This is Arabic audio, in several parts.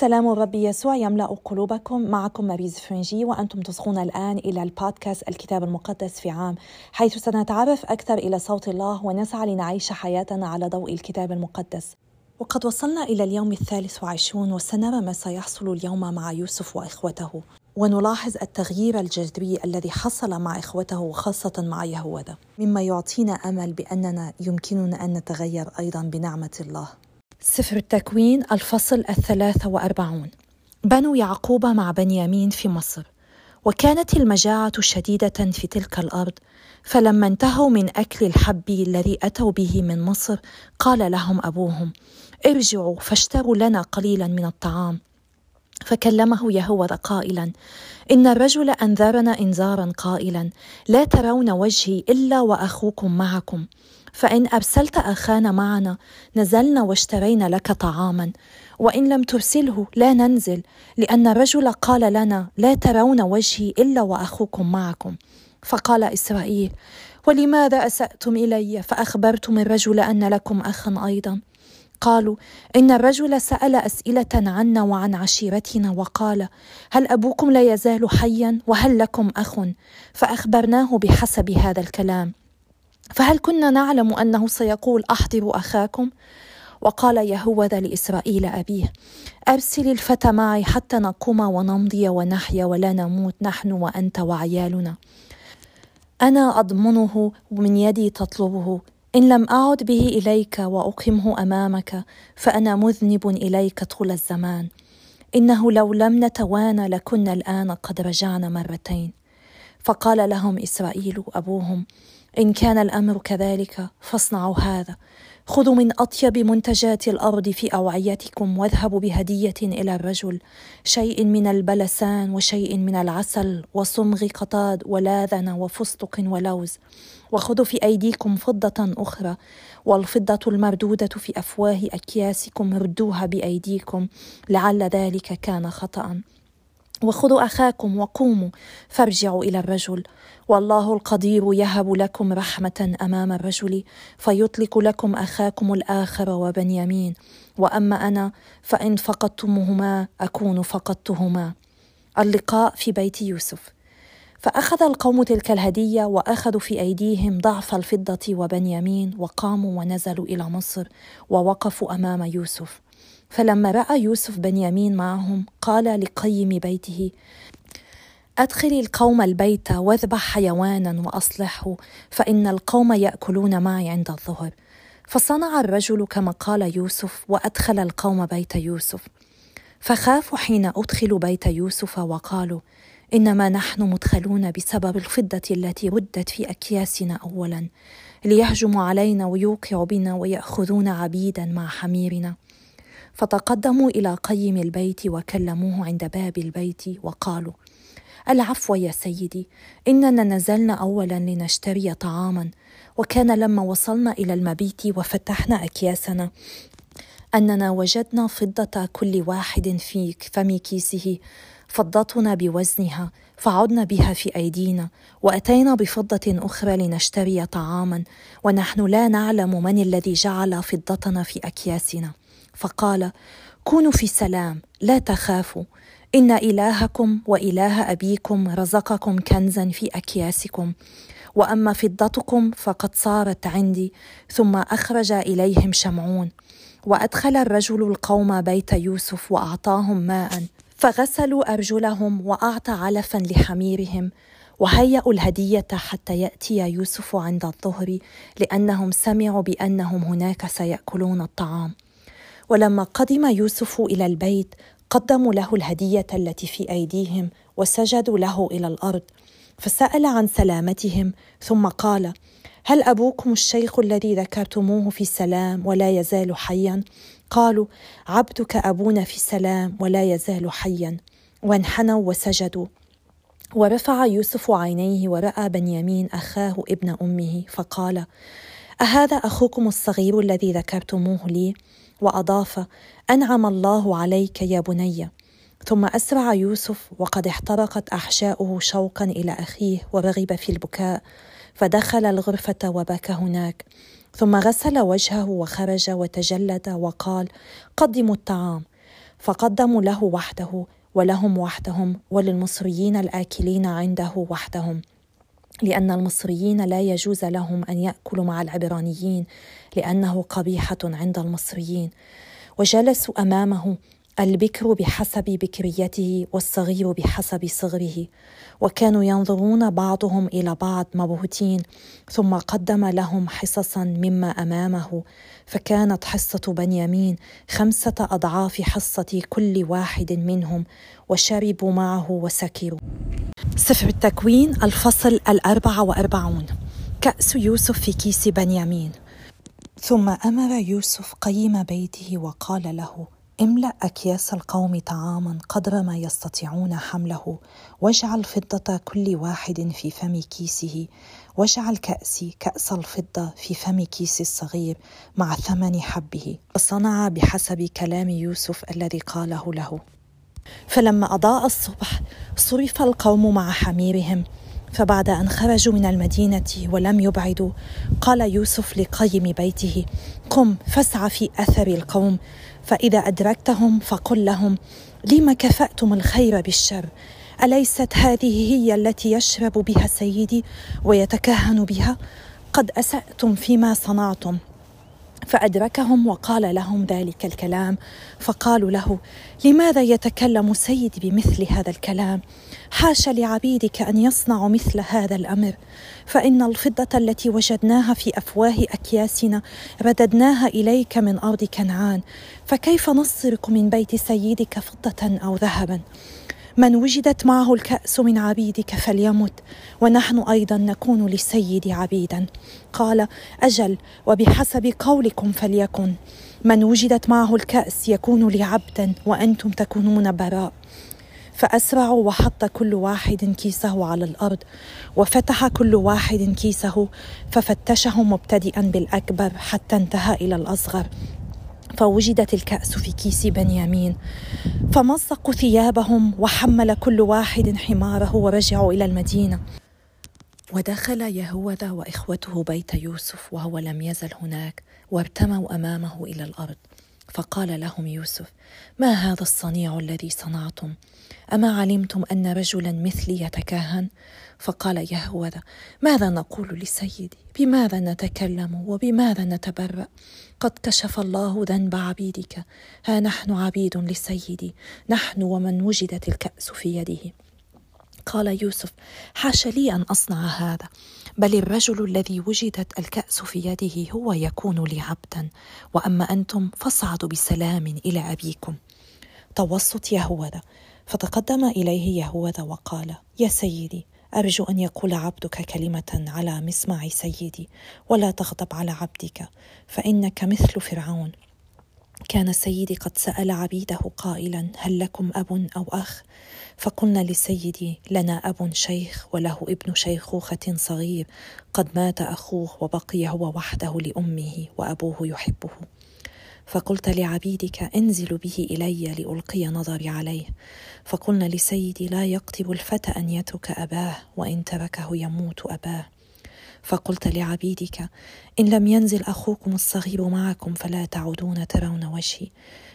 سلام الرب يسوع يملأ قلوبكم. معكم ماريز فرنجي وأنتم تصغون الآن إلى البودكاست الكتاب المقدس في عام حيث سنتعرف أكثر إلى صوت الله ونسعى لنعيش حياتنا على ضوء الكتاب المقدس. وقد وصلنا إلى اليوم الثالث وعشرون وسنرى ما سيحصل اليوم مع يوسف وإخوته ونلاحظ التغيير الجذري الذي حصل مع إخوته وخاصة مع يهوذا. مما يعطينا أمل بأننا يمكننا أن نتغير أيضا بنعمة الله. سفر التكوين الفصل الثلاثة وأربعون. بنو يعقوب مع بنيامين في مصر وكانت المجاعة شديدة في تلك الأرض فلما انتهوا من أكل الحب الذي أتوا به من مصر قال لهم أبوهم ارجعوا فاشتروا لنا قليلا من الطعام فكلمه يهوذا قائلا إن الرجل أنذرنا انذارا قائلا لا ترون وجهي إلا وأخوكم معكم فإن أرسلت أخانا معنا نزلنا واشترينا لك طعاما وإن لم ترسله لا ننزل لأن الرجل قال لنا لا ترون وجهي إلا وأخوكم معكم. فقال إسرائيل ولماذا أسأتم إلي؟ فأخبرتم الرجل أن لكم اخا أيضا. قالوا إن الرجل سأل أسئلة عنا وعن عشيرتنا وقال هل أبوكم لا يزال حيا؟ وهل لكم أخ؟ فأخبرناه بحسب هذا الكلام. فهل كنا نعلم أنه سيقول احضروا أخاكم؟ وقال يهوذا لإسرائيل أبيه أرسل الفتى معي حتى نقوم ونمضي ونحيا ولا نموت نحن وأنت وعيالنا. أنا أضمنه من يدي تطلبه. إن لم أعد به إليك واقمه أمامك فأنا مذنب إليك طول الزمان. إنه لو لم نتوانى لكنا الآن قد رجعنا مرتين. فقال لهم إسرائيل أبوهم إن كان الأمر كذلك فاصنعوا هذا. خذوا من أطيب منتجات الأرض في أوعيتكم واذهبوا بهدية إلى الرجل. شيء من البلسان وشيء من العسل وصمغ قطاد ولاذن وفستق ولوز. وخذوا في أيديكم فضة أخرى. والفضة المردودة في أفواه أكياسكم ردوها بأيديكم. لعل ذلك كان خطأ. وخذوا أخاكم وقوموا فارجعوا إلى الرجل. والله القدير يهب لكم رحمة أمام الرجل فيطلق لكم أخاكم الآخر وبنيامين. وأما أنا فإن فقدتمهما أكون فقدتهما. اللقاء في بيت يوسف. فأخذ القوم تلك الهدية وأخذوا في أيديهم ضعف الفضة وبنيامين وقاموا ونزلوا إلى مصر ووقفوا أمام يوسف. فلما رأى يوسف بنيامين معهم قال لقيم بيته ادخل القوم البيت واذبح حيوانا وأصلحه فإن القوم يأكلون معي عند الظهر. فصنع الرجل كما قال يوسف وأدخل القوم بيت يوسف. فخافوا حين أدخلوا بيت يوسف وقالوا إنما نحن مدخلون بسبب الفضة التي ردت في أكياسنا اولا ليهجموا علينا ويوقعوا بنا ويأخذون عبيدا مع حميرنا. فتقدموا إلى قيم البيت وكلموه عند باب البيت وقالوا العفو يا سيدي إننا نزلنا اولا لنشتري طعاما وكان لما وصلنا إلى المبيت وفتحنا أكياسنا أننا وجدنا فضة كل واحد في فم كيسه فضتنا بوزنها فعدنا بها في أيدينا وأتينا بفضة أخرى لنشتري طعاما ونحن لا نعلم من الذي جعل فضتنا في أكياسنا. فقال كونوا في سلام لا تخافوا. إن إلهكم وإله أبيكم رزقكم كنزا في أكياسكم. وأما فضتكم فقد صارت عندي ثم أخرج إليهم شمعون. وأدخل الرجل القوم بيت يوسف وأعطاهم ماء. فغسلوا أرجلهم وأعطى علفا لحميرهم. وهيأوا الهدية حتى يأتي يوسف عند الظهر لأنهم سمعوا بأنهم هناك سيأكلون الطعام. ولما قدم يوسف إلى البيت قدموا له الهدية التي في أيديهم وسجدوا له إلى الأرض فسأل عن سلامتهم ثم قال هل أبوكم الشيخ الذي ذكرتموه في سلام ولا يزال حيا؟ قالوا عبدك أبونا في سلام ولا يزال حيا. وانحنوا وسجدوا. ورفع يوسف عينيه ورأى بنيامين أخاه ابن أمه فقال أهذا أخوكم الصغير الذي ذكرتموه لي؟ وأضاف أنعم الله عليك يا بني. ثم أسرع يوسف وقد احترقت أحشاؤه شوقا إلى أخيه ورغب في البكاء فدخل الغرفة وبكى هناك. ثم غسل وجهه وخرج وتجلد وقال قدموا الطعام. فقدموا له وحده ولهم وحدهم وللمصريين الآكلين عنده وحدهم. لأن المصريين لا يجوز لهم أن يأكلوا مع العبرانيين لأنه قبيحة عند المصريين. وجلسوا أمامه البكر بحسب بكريته والصغير بحسب صغره. وكانوا ينظرون بعضهم إلى بعض مبهوتين ثم قدم لهم حصصا مما أمامه. فكانت حصة بنيامين خمسة أضعاف حصة كل واحد منهم وشربوا معه وسكروا. سفر التكوين الفصل الأربعة وأربعون. كأس يوسف في كيس بنيامين. ثم أمر يوسف قيم بيته وقال له املأ أكياس القوم طعاما قدر ما يستطيعون حمله واجعل فضة كل واحد في فم كيسه واجعل كأسي كأس الفضة في فم كيس الصغير مع ثمن حبه. فصنع بحسب كلام يوسف الذي قاله له. فلما أضاء الصبح صرف القوم مع حميرهم فبعد أن خرجوا من المدينة ولم يبعدوا قال يوسف لقيم بيته قم فاسع في أثر القوم فإذا أدركتهم فقل لهم لم كفأتم الخير بالشر؟ أليست هذه هي التي يشرب بها سيدي ويتكهن بها؟ قد أسأتم فيما صنعتم. فأدركهم وقال لهم ذلك الكلام. فقالوا له لماذا يتكلم سيدي بمثل هذا الكلام؟ حاش لعبيدك أن يصنعوا مثل هذا الأمر. فإن الفضة التي وجدناها في أفواه أكياسنا رددناها إليك من أرض كنعان. فكيف نسرق من بيت سيدك فضة أو ذهبا؟ من وجدت معه الكأس من عبيدك فليمت ونحن أيضا نكون للسيد عبيدا. قال أجل وبحسب قولكم فليكن. من وجدت معه الكأس يكون لعبدا وأنتم تكونون براء. فأسرعوا وحط كل واحد كيسه على الأرض وفتح كل واحد كيسه ففتشه مبتدئا بالأكبر حتى انتهى إلى الأصغر. فوجدت الكأس في كيس بنيامين فمزقوا ثيابهم وحمل كل واحد حماره ورجعوا إلى المدينة. ودخل يهوذا وإخوته بيت يوسف وهو لم يزل هناك وارتموا أمامه إلى الأرض. فقال لهم يوسف ما هذا الصنيع الذي صنعتم؟ أما علمتم أن رجلا مثلي يتكهن فقال يهوذا ماذا نقول لسيدي؟ بماذا نتكلم وبماذا نتبرأ؟ قد كشف الله ذنب عبيدك. ها نحن عبيد لسيدي. نحن ومن وجدت الكأس في يده. قال يوسف حاش لي أن أصنع هذا. بل الرجل الذي وجدت الكأس في يده هو يكون لي عبدا. وأما أنتم فاصعدوا بسلام إلى أبيكم. توسط يهوذا. فتقدم إليه يهوذا وقال يا سيدي أرجو أن يقول عبدك كلمة على مسمع سيدي ولا تغضب على عبدك فإنك مثل فرعون. كان سيدي قد سأل عبيده قائلا هل لكم أب أو أخ؟ فقلنا لسيدي لنا أب شيخ وله ابن شيخوخة صغير قد مات أخوه وبقي هو وحده لأمه وأبوه يحبه. فقلت لعبيدك انزلوا به إلي لألقي نظري عليه. فقلنا لسيدي لا يقطب الفتى أن يترك أباه وإن تركه يموت أباه. فقلت لعبيدك إن لم ينزل أخوكم الصغير معكم فلا تعودون ترون وجهي.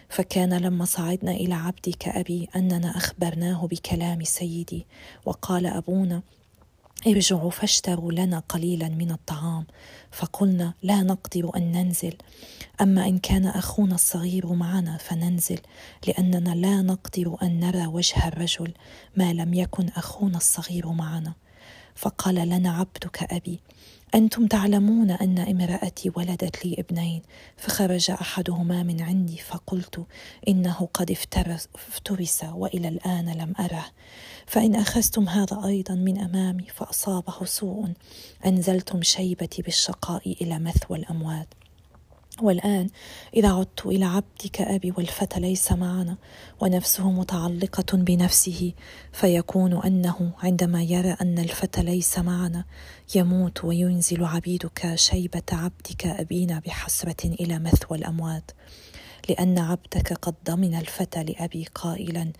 فكان لما صعدنا إلى عبدك أبي أننا أخبرناه بكلام سيدي. وقال أبونا ارجعوا فاشتروا لنا قليلا من الطعام فقلنا لا نقدر أن ننزل. أما إن كان أخونا الصغير معنا فننزل لأننا لا نقدر أن نرى وجه الرجل ما لم يكن أخونا الصغير معنا. فقال لنا عبدك أبي أنتم تعلمون أن امرأتي ولدت لي ابنين فخرج أحدهما من عندي فقلت إنه قد افترس, وإلى الآن لم أره. فإن أخذتم هذا أيضا من أمامي فأصابه سوء. أنزلتم شيبتي بالشقاء إلى مثوى الأموات. والآن إذا عدت إلى عبدك أبي والفتى ليس معنا ونفسه متعلقة بنفسه فيكون أنه عندما يرى أن الفتى ليس معنا يموت وينزل عبيدك شيبة عبدك أبينا بحسرة إلى مثوى الأموات. لأن عبدك قد ضمن الفتى لأبي قائلا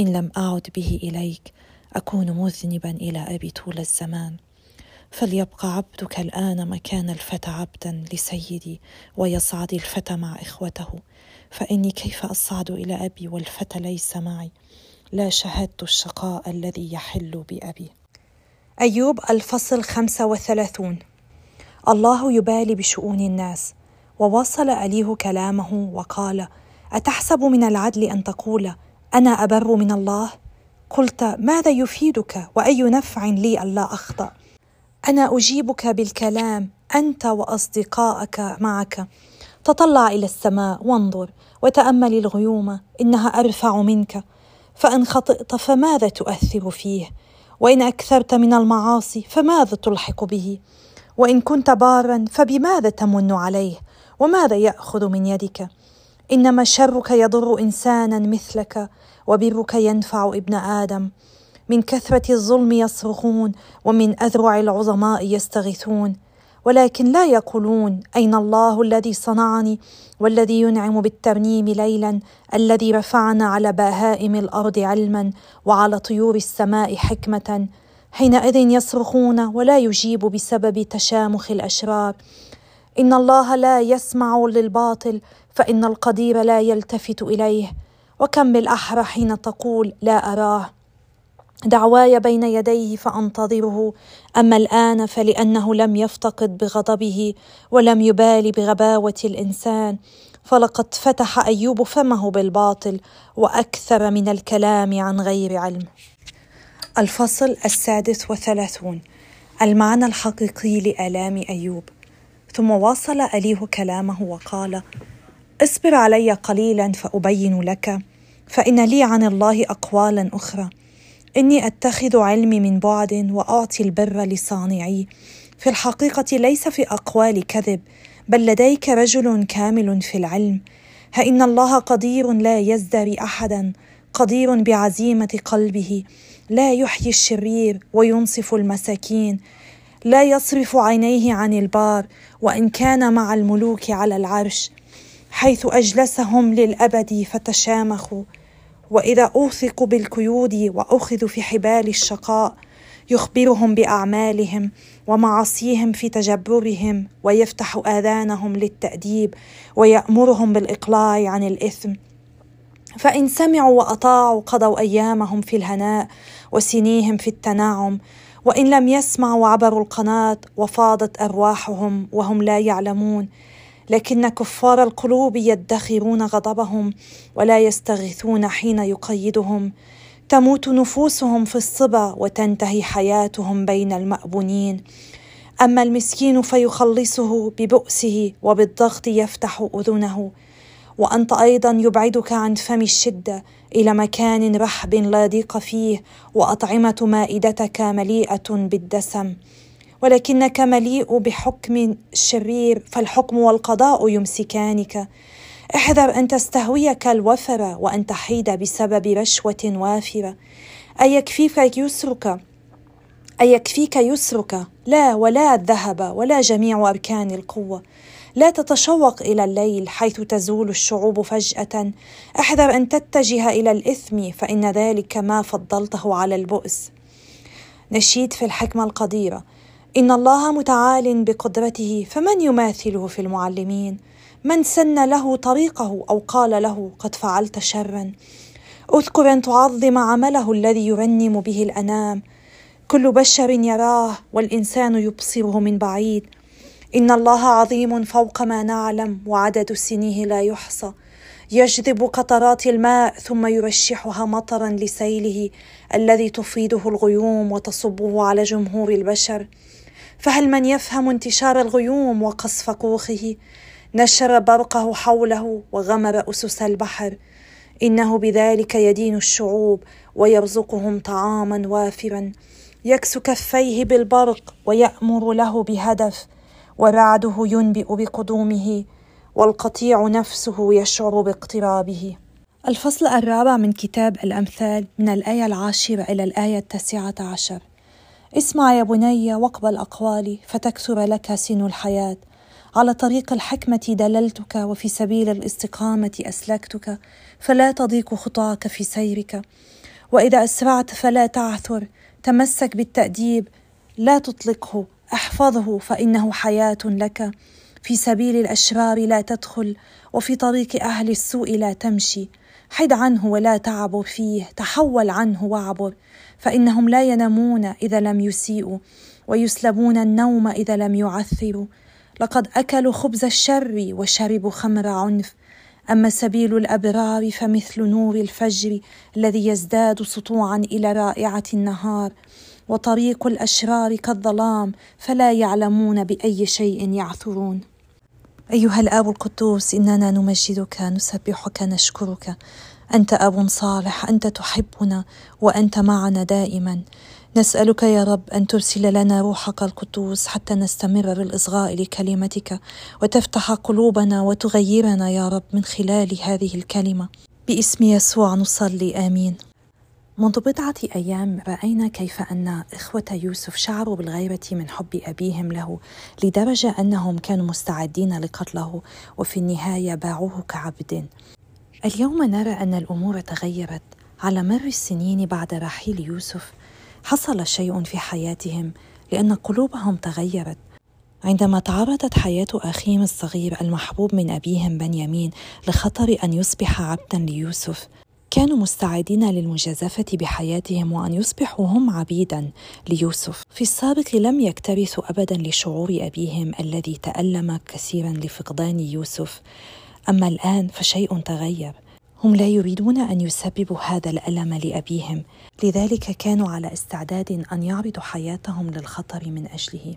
إن لم أعد به إليك أكون مذنبا إلى أبي طول الزمان. فليبقى عبدك الآن مكان الفتى عبدا لسيدي ويصعد الفتى مع إخوته. فإني كيف أصعد إلى أبي والفتى ليس معي؟ لا شهدت الشقاء الذي يحل بأبي. أيوب الفصل خمسة وثلاثون. الله يبالي بشؤون الناس. وواصل أليه كلامه وقال أتحسب من العدل أن تقول أنا أبر من الله؟ قلت ماذا يفيدك؟ وأي نفع لي ألا أخطأ؟ أنا أجيبك بالكلام أنت وأصدقائك معك تطلع إلى السماء وانظر وتأمل الغيوم إنها أرفع منك فإن خطئت فماذا تؤثر فيه؟ وإن أكثرت من المعاصي فماذا تلحق به؟ وإن كنت بارا فبماذا تمن عليه؟ وماذا يأخذ من يدك؟ إنما شرك يضر إنسانا مثلك وبرك ينفع ابن آدم من كثرة الظلم يصرخون ومن أذرع العظماء يستغيثون. ولكن لا يقولون أين الله الذي صنعني والذي ينعم بالترنيم ليلا الذي رفعنا على بهائم الأرض علما وعلى طيور السماء حكمة. حينئذ يصرخون ولا يجيب بسبب تشامخ الأشرار. إن الله لا يسمع للباطل فإن القدير لا يلتفت إليه. وكم بالأحرى حين تقول لا أراه. دعواي بين يديه فأنتظره. أما الآن فلأنه لم يفتقد بغضبه ولم يبال بغباوة الإنسان. فلقد فتح أيوب فمه بالباطل وأكثر من الكلام عن غير علم. الفصل السادس وثلاثون. المعنى الحقيقي لآلام أيوب. ثم واصل أليه كلامه وقال اصبر علي قليلا فأبين لك فإن لي عن الله اقوالا أخرى. إني أتخذ علمي من بعد وأعطي البر لصانعي. في الحقيقة ليس في أقوال كذب بل لديك رجل كامل في العلم. ها ان الله قدير لا يزدري أحدا قدير بعزيمة قلبه. لا يحيي الشرير وينصف المساكين. لا يصرف عينيه عن البار وإن كان مع الملوك على العرش. حيث أجلسهم للأبد فتشامخوا. وإذا أوثقوا بالقيود وأخذوا في حبال الشقاء يخبرهم بأعمالهم ومعاصيهم في تجبرهم ويفتح آذانهم للتأديب ويأمرهم بالإقلاع عن الإثم. فإن سمعوا وأطاعوا قضوا أيامهم في الهناء وسنيهم في التنعم. وإن لم يسمعوا عبروا القناة وفاضت أرواحهم وهم لا يعلمون. لكن كفار القلوب يدخرون غضبهم ولا يستغيثون حين يقيدهم. تموت نفوسهم في الصبا وتنتهي حياتهم بين المأبونين. أما المسكين فيخلصه ببؤسه وبالضغط يفتح أذنه. وأنت أيضا يبعدك عن فم الشدة إلى مكان رحب لا ضيق فيه وأطعمة مائدتك مليئة بالدسم. ولكنك مليء بحكم شرير فالحكم والقضاء يمسكانك. احذر أن تستهويك الوفره وأن تحيد بسبب رشوة وافرة. أيكفيك يسرك؟ أيكفيك يسرك؟ لا ولا الذهب ولا جميع أركان القوة. لا تتشوق إلى الليل حيث تزول الشعوب فجأة. احذر أن تتجه إلى الإثم فإن ذلك ما فضلته على البؤس. نشيد في الحكمة القديرة. إن الله متعال بقدرته فمن يماثله في المعلمين؟ من سن له طريقه أو قال له قد فعلت شرا؟ أذكر أن تعظم عمله الذي يرنم به الأنام. كل بشر يراه والإنسان يبصره من بعيد. إن الله عظيم فوق ما نعلم وعدد سنيه لا يحصى. يجذب قطرات الماء ثم يرشحها مطرا لسيله الذي تفيضه الغيوم وتصبه على جمهور البشر. فهل من يفهم انتشار الغيوم وقصف كوخه؟ نشر برقه حوله وغمر أسس البحر. إنه بذلك يدين الشعوب ويرزقهم طعاما وافرا. يكس كفيه بالبرق ويأمر له بهدف ورعده ينبئ بقدومه والقطيع نفسه يشعر باقترابه. الفصل الرابع من كتاب الأمثال من الآية العاشرة إلى الآية التاسعة عشر. اسمع يا بني واقبل أقوالي فتكثر لك سن الحياة. على طريق الحكمة دللتك وفي سبيل الاستقامة أسلكتك فلا تضيق خطاك في سيرك. وإذا أسرعت فلا تعثر تمسك بالتأديب لا تطلقه أحفظه فإنه حياة لك. في سبيل الأشرار لا تدخل وفي طريق أهل السوء لا تمشي. حد عنه ولا تعبر فيه تحول عنه واعبر. فإنهم لا ينامون إذا لم يسيئوا ويسلبون النوم إذا لم يعثروا. لقد أكلوا خبز الشر وشربوا خمر عنف. أما سبيل الأبرار فمثل نور الفجر الذي يزداد سطوعا إلى رائعة النهار. وطريق الأشرار كالظلام فلا يعلمون بأي شيء يعثرون. أيها الآب القدوس إننا نمجدك نسبحك نشكرك. أنت أب صالح أنت تحبنا وأنت معنا دائما. نسألك يا رب أن ترسل لنا روحك القدوس حتى نستمر بالإصغاء لكلمتك وتفتح قلوبنا وتغيرنا يا رب من خلال هذه الكلمة. باسم يسوع نصلي آمين. منذ بضعة أيام رأينا كيف أن إخوة يوسف شعروا بالغيرة من حب أبيهم له لدرجة أنهم كانوا مستعدين لقتله وفي النهاية باعوه كعبد. اليوم نرى أن الأمور تغيرت. على مر السنين بعد رحيل يوسف حصل شيء في حياتهم لأن قلوبهم تغيرت. عندما تعرضت حياة أخيهم الصغير المحبوب من أبيهم بنيامين لخطر أن يصبح عبدا ليوسف كانوا مستعدين للمجازفة بحياتهم وأن يصبحوا هم عبيدا ليوسف. في السابق لم يكترثوا أبدا لشعور أبيهم الذي تألم كثيرا لفقدان يوسف. أما الآن فشيء تغير. هم لا يريدون أن يسببوا هذا الألم لأبيهم. لذلك كانوا على استعداد أن يعرضوا حياتهم للخطر من أجله.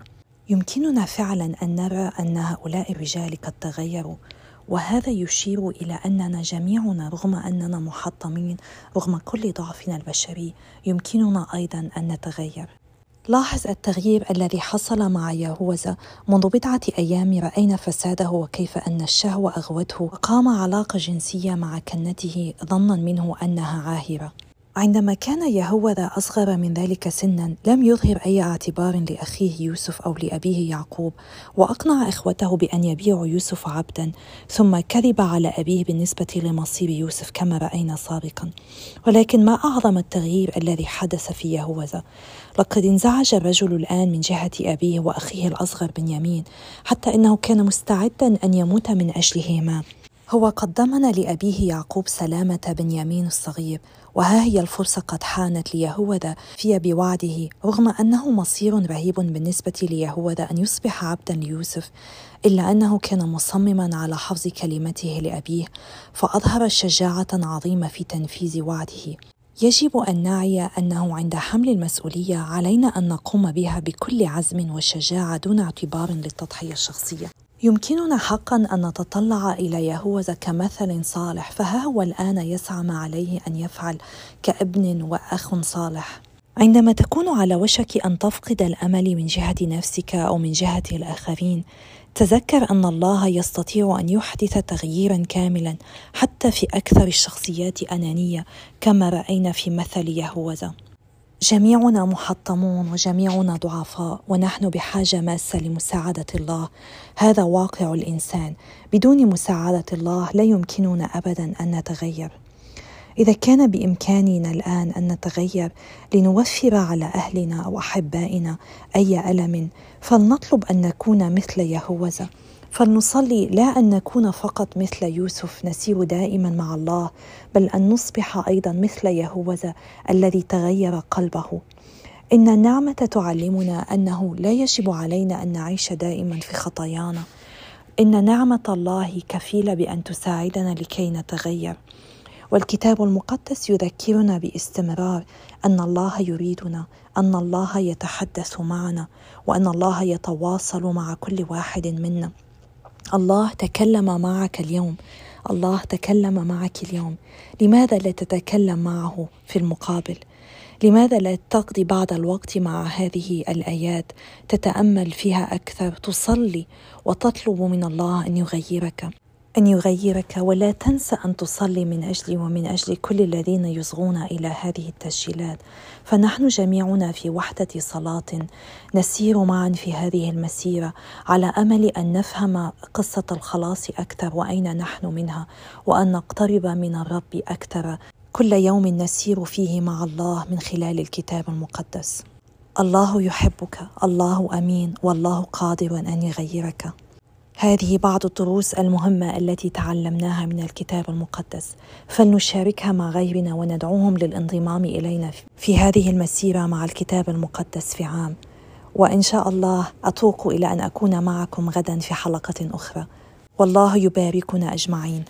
يمكننا فعلا أن نرى أن هؤلاء الرجال قد تغيروا وهذا يشير إلى أننا جميعنا رغم أننا محطمين رغم كل ضعفنا البشري يمكننا أيضا أن نتغير. لاحظ التغيير الذي حصل مع يهوذا منذ بضعة أيام رأينا فساده وكيف أن الشهوة أغوته وقام علاقة جنسية مع كنته ظنا منه أنها عاهرة. عندما كان يهوذا أصغر من ذلك سنا لم يظهر أي اعتبار لأخيه يوسف أو لأبيه يعقوب وأقنع إخوته بأن يبيعوا يوسف عبدا ثم كذب على أبيه بالنسبة لمصير يوسف كما رأينا سابقا. ولكن ما أعظم التغيير الذي حدث في يهوذا؟ لقد انزعج الرجل الآن من جهة أبيه وأخيه الأصغر بنيامين حتى إنه كان مستعدا أن يموت من أجلهما. هو قد ضمن لأبيه يعقوب سلامة بنيامين الصغير وها هي الفرصة قد حانت ليهوذا في بوعده رغم أنه مصير رهيب بالنسبة ليهوذا أن يصبح عبدا ليوسف إلا أنه كان مصمما على حفظ كلمته لأبيه فأظهر شجاعة عظيمة في تنفيذ وعده. يجب أن نعي أنه عند حمل المسؤولية علينا أن نقوم بها بكل عزم وشجاعة دون اعتبار للتضحية الشخصية. يمكننا حقا أن نتطلع إلى يهوذا كمثل صالح فها هو الآن يسعى ما عليه أن يفعل كابن وأخ صالح. عندما تكون على وشك أن تفقد الأمل من جهة نفسك أو من جهة الآخرين تذكر أن الله يستطيع أن يحدث تغييرا كاملا حتى في أكثر الشخصيات أنانية كما رأينا في مثل يهوذا. جميعنا محطمون وجميعنا ضعفاء ونحن بحاجة ماسة لمساعدة الله. هذا واقع الإنسان. بدون مساعدة الله لا يمكننا ابدا أن نتغير إذا كان بإمكاننا الآن أن نتغير لنوفر على أهلنا أو احبائنا أي ألم فلنطلب أن نكون مثل يهوذا. فلنصلي لا أن نكون فقط مثل يوسف نسير دائما مع الله بل أن نصبح أيضا مثل يهوذا الذي تغير قلبه. إن النعمة تعلمنا أنه لا يجب علينا أن نعيش دائما في خطايانا. إن نعمة الله كفيلة بأن تساعدنا لكي نتغير. والكتاب المقدس يذكرنا باستمرار أن الله يريدنا أن الله يتحدث معنا وأن الله يتواصل مع كل واحد منا. الله تكلم معك اليوم. الله تكلم معك اليوم. لماذا لا تتكلم معه في المقابل؟ لماذا لا تقضي بعض الوقت مع هذه الآيات؟ تتأمل فيها أكثر تصلي وتطلب من الله أن يغيرك. أن يغيرك ولا تنسى أن تصلي من اجلي ومن أجل كل الذين يصغون إلى هذه التسجيلات. فنحن جميعنا في وحدة صلاة نسير معا في هذه المسيرة على أمل أن نفهم قصة الخلاص أكثر وأين نحن منها وأن نقترب من الرب أكثر. كل يوم نسير فيه مع الله من خلال الكتاب المقدس. الله يحبك الله أمين والله قادر أن يغيرك. هذه بعض الدروس المهمة التي تعلمناها من الكتاب المقدس فلنشاركها مع غيرنا وندعوهم للانضمام إلينا في هذه المسيرة مع الكتاب المقدس في عام. وإن شاء الله أتوق إلى أن أكون معكم غدا في حلقة أخرى. والله يباركنا أجمعين.